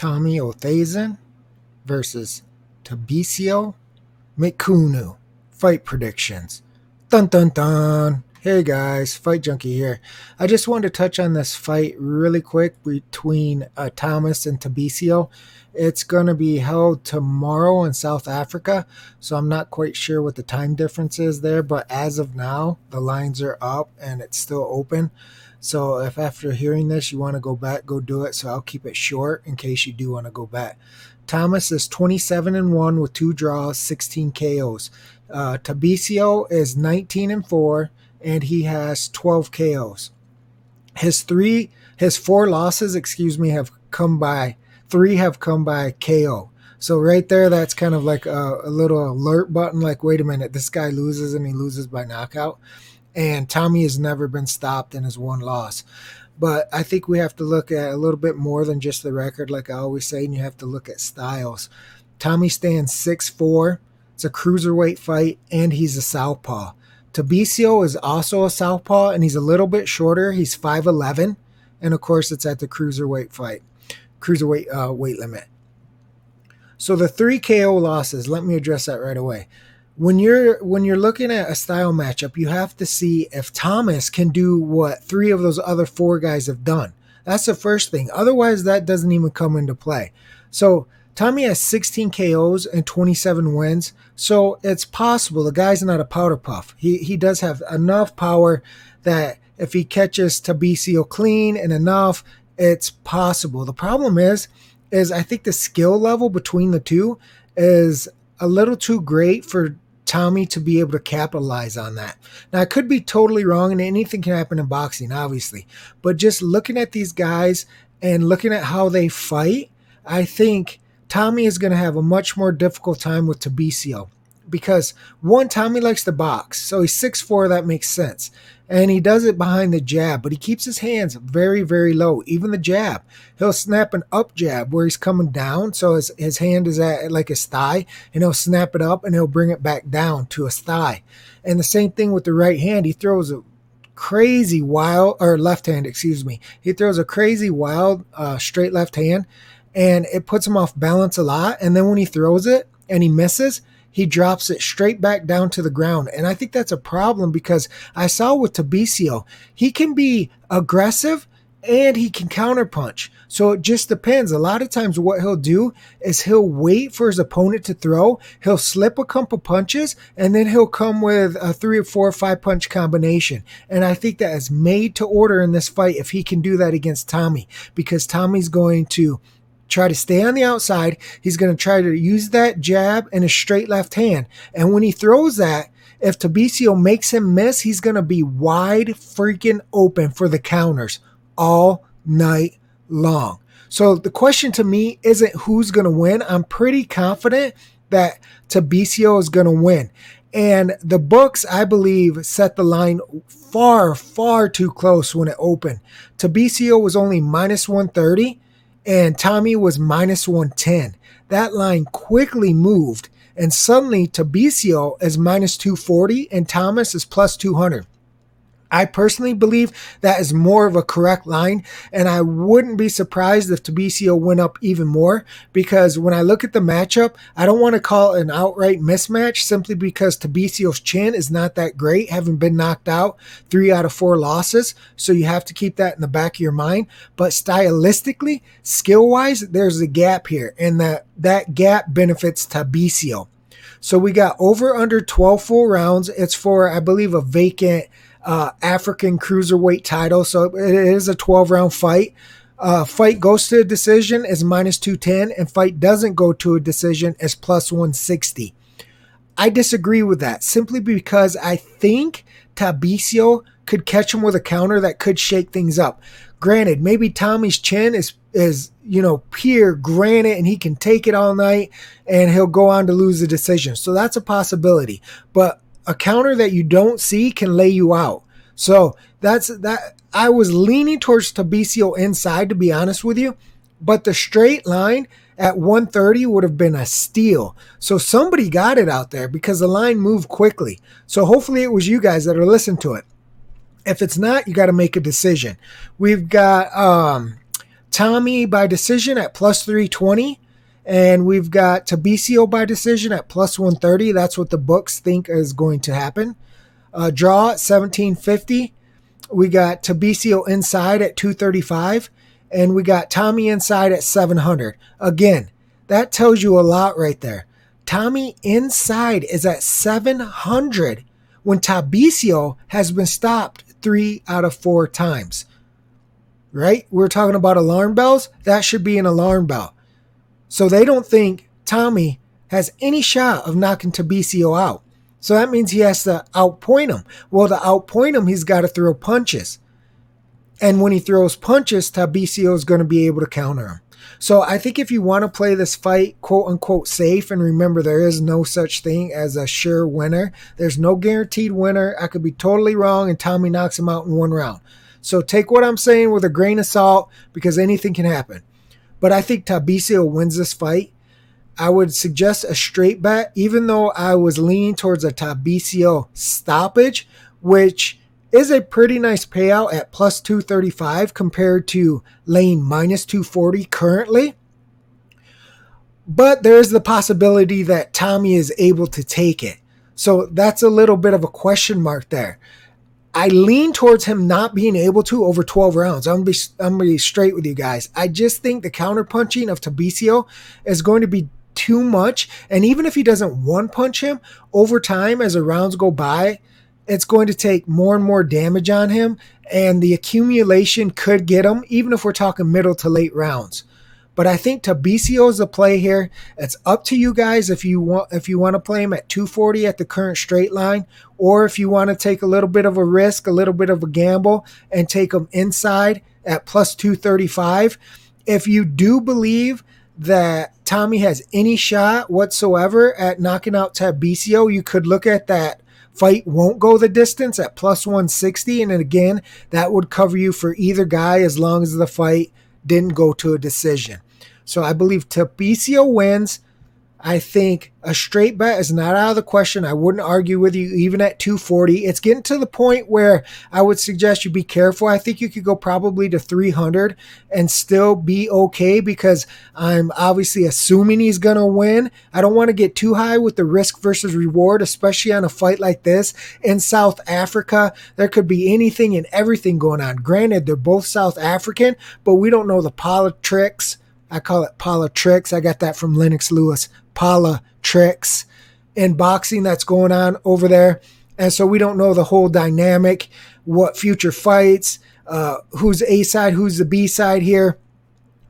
Tommy Oosthuizen versus Tabisio Mchunu. Fight predictions. Dun dun dun. Hey guys, Fight Junkie here. I just wanted to touch on this fight really quick between uh, Thomas and Tabisio. It's going to be held tomorrow in South Africa, so I'm not quite sure what the time difference is there, but as of now, the lines are up and it's still open. So if after hearing this you want to go back, go do it. So I'll keep it short in case you do want to go back. Thomas is 27 and 1 with two draws, 16 KOs. Uh, Tabisio is 19 and 4 and he has 12 KOs. His three his four losses, excuse me, have come by three have come by KO. So right there, that's kind of like a, a, little alert button. Like, wait a minute, this guy loses and he loses by knockout. And Tommy has never been stopped in his one loss. But I think we have to look at a little bit more than just the record, like I always say, and you have to look at styles. Tommy stands six four. It's a cruiserweight fight, and he's a southpaw. Tabisio is also a southpaw, and he's a little bit shorter. He's 5'11", and of course, it's at the cruiserweight fight, cruiserweight uh, weight limit. So the three KO losses. Let me address that right away when you're when you're looking at a style matchup, you have to see if Thomas can do what three of those other four guys have done. That's the first thing. Otherwise, that doesn't even come into play. So Tommy has 16 KOs and 27 wins. So it's possible the guy's not a powder puff. He he does have enough power that if he catches Tabisio clean and enough, it's possible. The problem is, is I think the skill level between the two is a little too great for Tommy to be able to capitalize on that. Now, I could be totally wrong, and anything can happen in boxing, obviously. But just looking at these guys and looking at how they fight, I think Tommy is going to have a much more difficult time with Tabisio because one, Tommy likes to box, so he's six four. That makes sense, and he does it behind the jab, but he keeps his hands very, very low. Even the jab, he'll snap an up jab where he's coming down, so his his hand is at like his thigh, and he'll snap it up and he'll bring it back down to his thigh. And the same thing with the right hand, he throws a crazy wild or left hand, excuse me. He throws a crazy wild uh, straight left hand, and it puts him off balance a lot. And then when he throws it and he misses, he drops it straight back down to the ground. And I think that's a problem because I saw with Tabisio, he can be aggressive and he can counterpunch. So it just depends. A lot of times, what he'll do is he'll wait for his opponent to throw. He'll slip a couple punches and then he'll come with a three or four or five punch combination. And I think that is made to order in this fight if he can do that against Tommy because Tommy's going to try to stay on the outside. He's going to try to use that jab and a straight left hand. And when he throws that, if Tabicio makes him miss, he's going to be wide freaking open for the counters all night long. So the question to me isn't who's going to win. I'm pretty confident that Tabicio is going to win. And the books, I believe, set the line far, far too close when it opened. Tabicio was only minus 130 and Tommy was minus 110. That line quickly moved, and suddenly Tabisio is minus 240 and Thomas is plus 200. I personally believe that is more of a correct line, and I wouldn't be surprised if Tabisio went up even more because when I look at the matchup, I don't want to call it an outright mismatch simply because Tabisio's chin is not that great, having been knocked out three out of four losses. So you have to keep that in the back of your mind. But stylistically, skill wise, there's a gap here, and that, that gap benefits Tabisio. So we got over under 12 full rounds. It's for, I believe, a vacant uh, African cruiserweight title. So it is a 12 round fight. Uh, fight goes to a decision is minus 210, and fight doesn't go to a decision is plus 160. I disagree with that simply because I think Tabicio could catch him with a counter that could shake things up. Granted, maybe Tommy's chin is is you know pure granite and he can take it all night and he'll go on to lose the decision. So that's a possibility. But a counter that you don't see can lay you out. So that's that. I was leaning towards Tabisio inside, to be honest with you, but the straight line at 130 would have been a steal. So somebody got it out there because the line moved quickly. So hopefully it was you guys that are listening to it. If it's not, you got to make a decision. We've got um, Tommy by decision at plus 320. And we've got Tabicio by decision at plus 130. That's what the books think is going to happen. Uh, draw at 1750. We got Tabicio inside at 235. And we got Tommy inside at 700. Again, that tells you a lot right there. Tommy inside is at 700 when Tabicio has been stopped three out of four times. Right? We're talking about alarm bells. That should be an alarm bell. So they don't think Tommy has any shot of knocking Tabicio out. So that means he has to outpoint him. Well, to outpoint him, he's got to throw punches. And when he throws punches, Tabicio is going to be able to counter him. So I think if you want to play this fight, quote unquote, safe, and remember there is no such thing as a sure winner. There's no guaranteed winner. I could be totally wrong, and Tommy knocks him out in one round. So take what I'm saying with a grain of salt because anything can happen. But I think Tabicio wins this fight. I would suggest a straight bet, even though I was leaning towards a Tabicio stoppage, which is a pretty nice payout at plus 235 compared to lane minus 240 currently. But there's the possibility that Tommy is able to take it. So that's a little bit of a question mark there. I lean towards him not being able to over 12 rounds. I'm gonna be I'm gonna be straight with you guys. I just think the counter punching of Tabicio is going to be too much. And even if he doesn't one punch him over time as the rounds go by, it's going to take more and more damage on him, and the accumulation could get him, even if we're talking middle to late rounds. But I think Tabicio is the play here. It's up to you guys if you want if you want to play him at 240 at the current straight line, or if you want to take a little bit of a risk, a little bit of a gamble, and take him inside at plus 235. If you do believe that Tommy has any shot whatsoever at knocking out Tabicio, you could look at that fight won't go the distance at plus 160. And again, that would cover you for either guy as long as the fight didn't go to a decision. So I believe Tabicio wins. I think a straight bet is not out of the question. I wouldn't argue with you even at 240. It's getting to the point where I would suggest you be careful. I think you could go probably to 300 and still be okay because I'm obviously assuming he's going to win. I don't want to get too high with the risk versus reward, especially on a fight like this in South Africa. There could be anything and everything going on. Granted, they're both South African, but we don't know the politics. I call it politics. I got that from Lennox Lewis politics in boxing that's going on over there. And so we don't know the whole dynamic, what future fights, uh, who's A side, who's the B side here.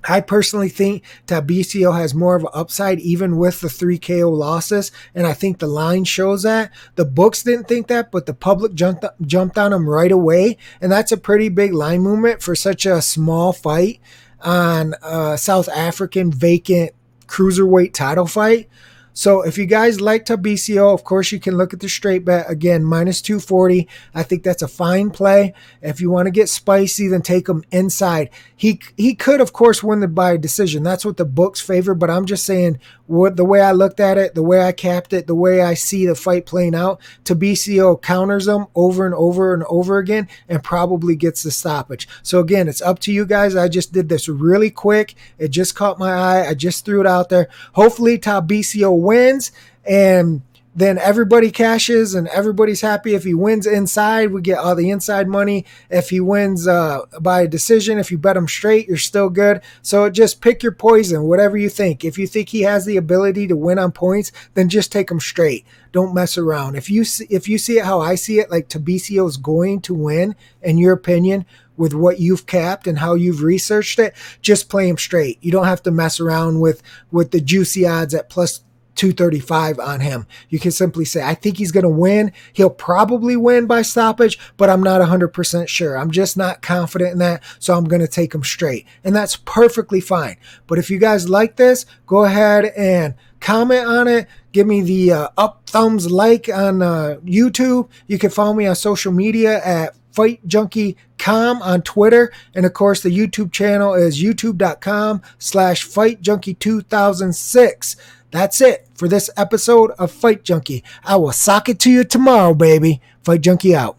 I personally think Tabicio has more of an upside, even with the three KO losses, and I think the line shows that. The books didn't think that, but the public jumped jumped on him right away, and that's a pretty big line movement for such a small fight on a South African vacant cruiserweight title fight. So if you guys like Tabicio, of course you can look at the straight bet again minus 240. I think that's a fine play. If you want to get spicy, then take him inside. He he could of course win the by decision. That's what the books favor. But I'm just saying what the way I looked at it, the way I capped it, the way I see the fight playing out. Tabicio counters him over and over and over again, and probably gets the stoppage. So again, it's up to you guys. I just did this really quick. It just caught my eye. I just threw it out there. Hopefully Tabicio wins and then everybody cashes and everybody's happy. If he wins inside, we get all the inside money. If he wins uh, by a decision, if you bet him straight, you're still good. So just pick your poison, whatever you think. If you think he has the ability to win on points, then just take him straight. Don't mess around. If you see, if you see it how I see it, like Tabicio is going to win, in your opinion, with what you've capped and how you've researched it, just play him straight. You don't have to mess around with with the juicy odds at plus 235 on him. You can simply say, I think he's going to win. He'll probably win by stoppage, but I'm not 100% sure. I'm just not confident in that. So I'm going to take him straight. And that's perfectly fine. But if you guys like this, go ahead and comment on it. Give me the uh, up thumbs like on uh, YouTube. You can follow me on social media at Fight Junkie Com on Twitter. And of course, the YouTube channel is youtube.com slash Fight Junkie 2006. That's it for this episode of Fight Junkie. I will sock it to you tomorrow, baby. Fight Junkie out.